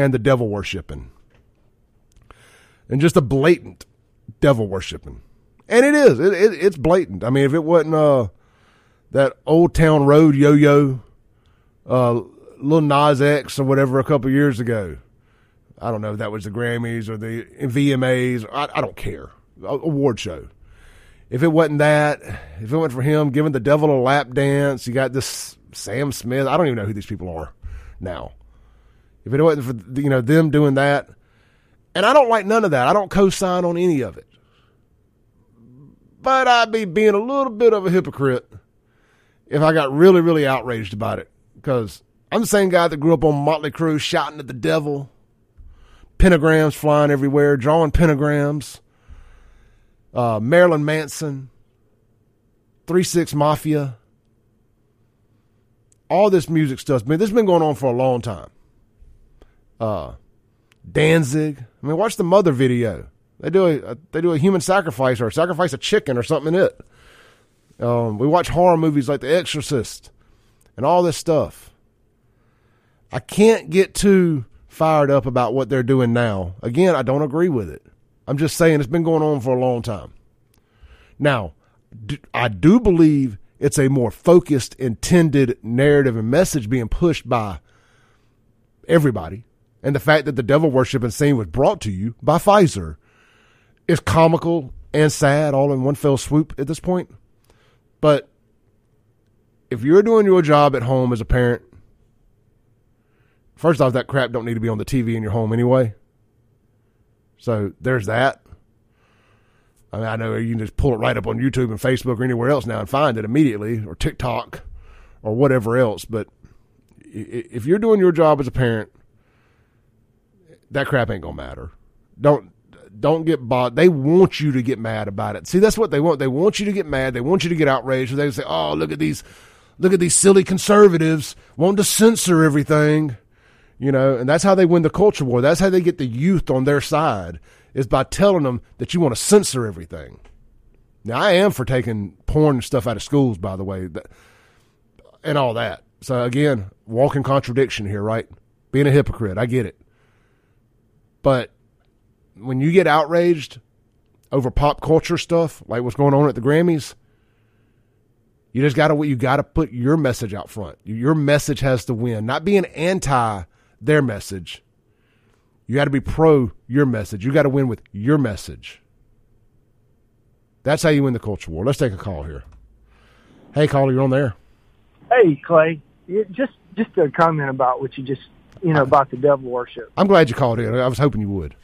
and the devil worshiping. And just a blatant devil worshiping. And it is. It, it, it's blatant. I mean, if it wasn't uh, that Old Town Road yo yo, uh, Lil Nas X or whatever a couple years ago, I don't know if that was the Grammys or the VMAs. I, I don't care. Award show. If it wasn't that, if it went for him giving the devil a lap dance, you got this Sam Smith. I don't even know who these people are now. If it wasn't for you know them doing that, and I don't like none of that. I don't co-sign on any of it. But I'd be being a little bit of a hypocrite if I got really, really outraged about it. Because I'm the same guy that grew up on Motley Crue shouting at the devil, pentagrams flying everywhere, drawing pentagrams, uh, Marilyn Manson, 3 6 Mafia all this music stuff. Man, this has been going on for a long time. Uh, Danzig. I mean, watch the Mother video. They do a they do a human sacrifice or sacrifice a chicken or something in it. Um, we watch horror movies like The Exorcist and all this stuff. I can't get too fired up about what they're doing now. Again, I don't agree with it. I'm just saying it's been going on for a long time. Now, I do believe it's a more focused, intended narrative and message being pushed by everybody. And the fact that the devil worship and scene was brought to you by Pfizer is comical and sad all in one fell swoop at this point. But if you're doing your job at home as a parent, first off, that crap don't need to be on the TV in your home anyway. So there's that. I mean, I know you can just pull it right up on YouTube and Facebook or anywhere else now and find it immediately, or TikTok, or whatever else. But if you're doing your job as a parent, that crap ain't gonna matter. Don't don't get bought. They want you to get mad about it. See, that's what they want. They want you to get mad. They want you to get outraged. They say, "Oh, look at these, look at these silly conservatives wanting to censor everything," you know. And that's how they win the culture war. That's how they get the youth on their side is by telling them that you want to censor everything. Now, I am for taking porn and stuff out of schools, by the way, and all that. So, again, walking contradiction here, right? Being a hypocrite. I get it. But when you get outraged over pop culture stuff, like what's going on at the Grammys, you just gotta you gotta put your message out front. Your message has to win. Not being anti their message, you got to be pro your message. You got to win with your message. That's how you win the culture war. Let's take a call here. Hey, caller, you're on there. Hey, Clay. Just just a comment about what you just you know about the devil worship. I'm glad you called in. I was hoping you would.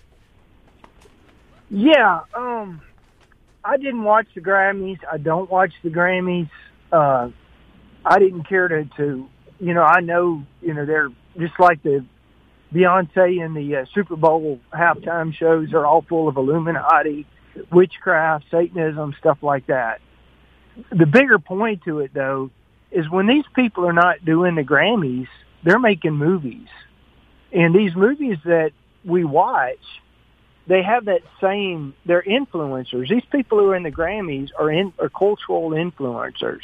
Yeah, um, I didn't watch the Grammys. I don't watch the Grammys. Uh, I didn't care to, to, you know, I know, you know, they're just like the Beyonce and the uh, Super Bowl halftime shows are all full of Illuminati, witchcraft, Satanism, stuff like that. The bigger point to it, though, is when these people are not doing the Grammys, they're making movies. And these movies that we watch, they have that same, they're influencers. These people who are in the Grammys are, in, are cultural influencers.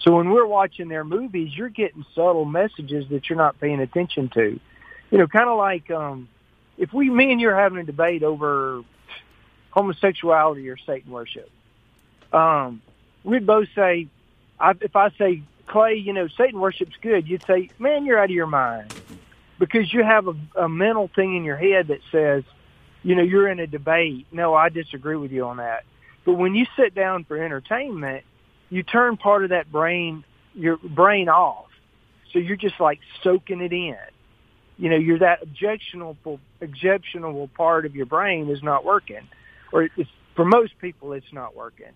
So when we're watching their movies, you're getting subtle messages that you're not paying attention to you know, kind of like um, if we, me and you're having a debate over homosexuality or Satan worship, um, we'd both say, I, if I say, Clay, you know, Satan worship's good, you'd say, man, you're out of your mind because you have a, a mental thing in your head that says, you know, you're in a debate. No, I disagree with you on that. But when you sit down for entertainment, you turn part of that brain, your brain off. So you're just like soaking it in you know, you're that objectionable objectionable part of your brain is not working, or it's, for most people, it's not working.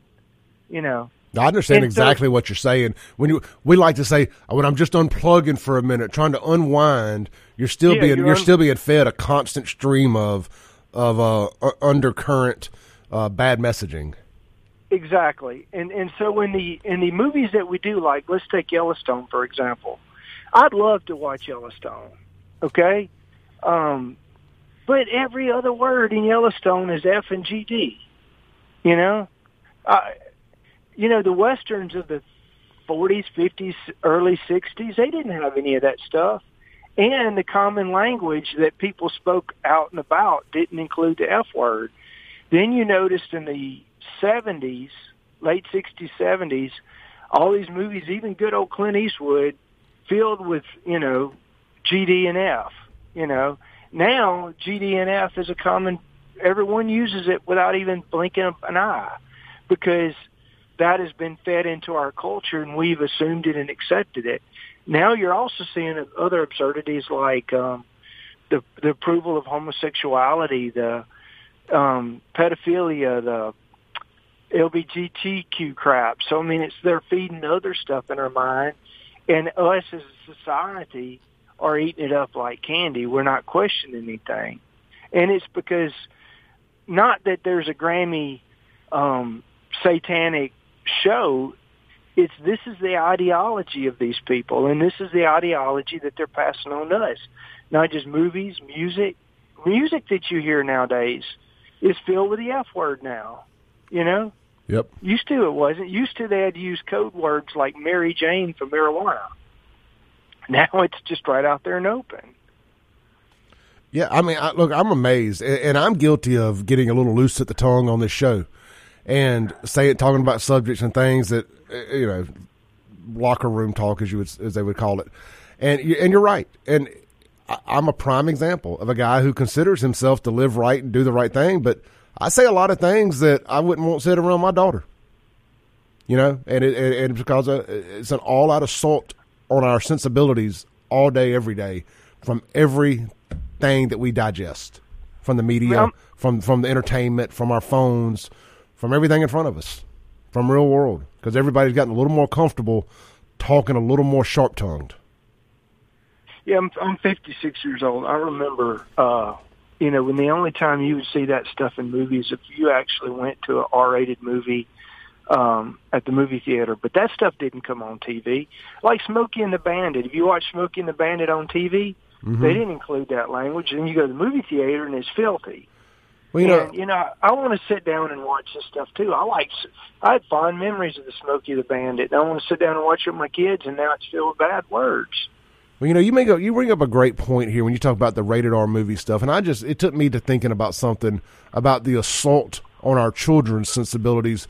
You know. I understand and exactly so, what you're saying. When you we like to say when I'm just unplugging for a minute, trying to unwind, you're still yeah, being you're, you're un- still being fed a constant stream of of uh, undercurrent uh, bad messaging. Exactly, and and so in the in the movies that we do, like let's take Yellowstone for example, I'd love to watch Yellowstone Okay? Um, but every other word in Yellowstone is F and GD. You know? Uh, you know, the Westerns of the 40s, 50s, early 60s, they didn't have any of that stuff. and the common language that people spoke out and about didn't include the F word. Then you noticed in the 70s, late 60s, 70s, all these movies, even good old Clint Eastwood, filled with, you know, GD and F, you know. Now, GD and F is a common, everyone uses it without even blinking an eye because that has been fed into our culture and we've assumed it and accepted it. Now you're also seeing other absurdities like um, the the approval of homosexuality, the um, pedophilia, the LGBTQ crap. So I mean, it's they're feeding other stuff in our mind, and us as a society are eating it up like candy. We're not questioning anything, and it's because not that there's a Grammy um, satanic show. It's this is the ideology of these people, and this is the ideology that they're passing on to us. Not just movies, music, music that you hear nowadays is filled with the F word now. You know, Yep. Used to it wasn't. Used to they had to use code words like Mary Jane for marijuana. Now it's just right out there and open. Yeah, I mean, I, look, I'm amazed, and, and I'm guilty of getting a little loose at the tongue on this show, and saying talking about subjects and things that uh, you know, locker room talk as you would, as they would call it, and you- and you're right, and I'm a prime example of a guy who considers himself to live right and do the right thing, but I say a lot of things that I wouldn't want said around my daughter. You know, and it, and because uh, it's an all-out assault on our sensibilities all day, every day, from everything that we digest, from the media, Well- from from the entertainment, from our phones, from everything in front of us, from real world. Because everybody's gotten a little more comfortable talking a little more sharp-tongued. Yeah, I'm I'm 56 years old. I remember, uh, you know, when the only time you would see that stuff in movies if you actually went to a R-rated movie um, at the movie theater. But that stuff didn't come on TV. Like Smokey and the Bandit. If you watch Smokey and the Bandit on TV, Mm-hmm. they didn't include that language. And you go to the movie theater and it's filthy. Well, you know, and, you know, I want to sit down and watch this stuff too. I like, I had fond memories of the Smokey the Bandit. And I want to sit down and watch it with my kids, and now it's filled with bad words. Well, you know, you make a, you bring up a great point here when you talk about the rated R movie stuff, and I just it took me to thinking about something about the assault on our children's sensibilities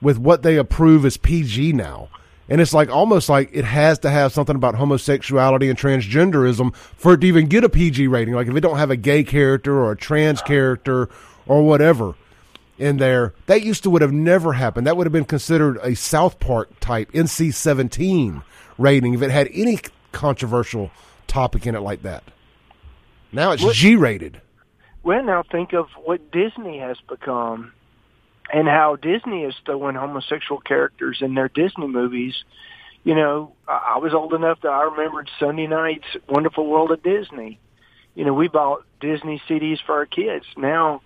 with what they approve as PG now. And it's like almost like it has to have something about homosexuality and transgenderism for it to even get a PG rating. Like if it don't have a gay character or a trans character or whatever in there, that used to would have never happened. That would have been considered a South Park type NC seventeen rating if it had any controversial topic in it like that. Now it's G rated. Well, now think of what Disney has become and how Disney is throwing homosexual characters in their Disney movies. You know, I was old enough that I remembered Sunday night's Wonderful World of Disney. You know, we bought Disney CDs for our kids. Now,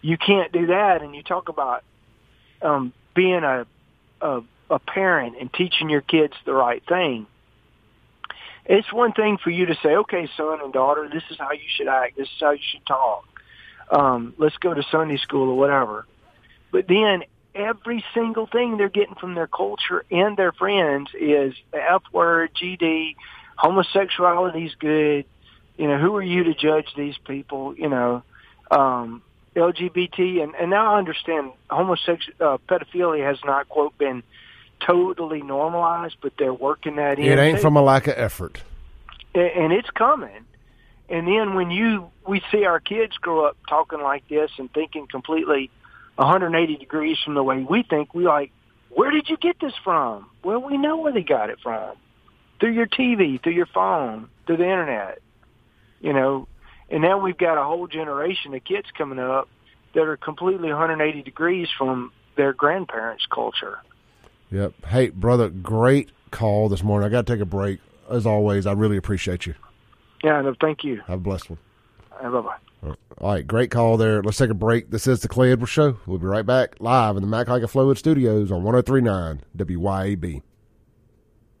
you can't do that. And you talk about um, being a, a a parent and teaching your kids the right thing. It's one thing for you to say, "Okay, son and daughter, this is how you should act. This is how you should talk." um, let's go to Sunday school or whatever. But then every single thing they're getting from their culture and their friends is the F word, GD, homosexuality is good. You know, who are you to judge these people? You know, um, LGBT, and, and now I understand homosexual uh, pedophilia has not quote been totally normalized, but they're working that in. It ain't too from a lack of effort. and and it's coming. And then when you we see our kids grow up talking like this and thinking completely 180 degrees from the way we think, we like, where did you get this from? Well, we know where they got it from. Through your TV, through your phone, through the internet. You know, and now we've got a whole generation of kids coming up that are completely 180 degrees from their grandparents' culture. Yep. Hey, brother, great call this morning. I got to take a break. As always, I really appreciate you. Yeah, no, thank you. Have a blessed one. Bye bye. All right, great call there. Let's take a break. This is the Clay Edwards Show. We'll be right back live in the Mac Haga Flowood Studios on 1039 WYAB.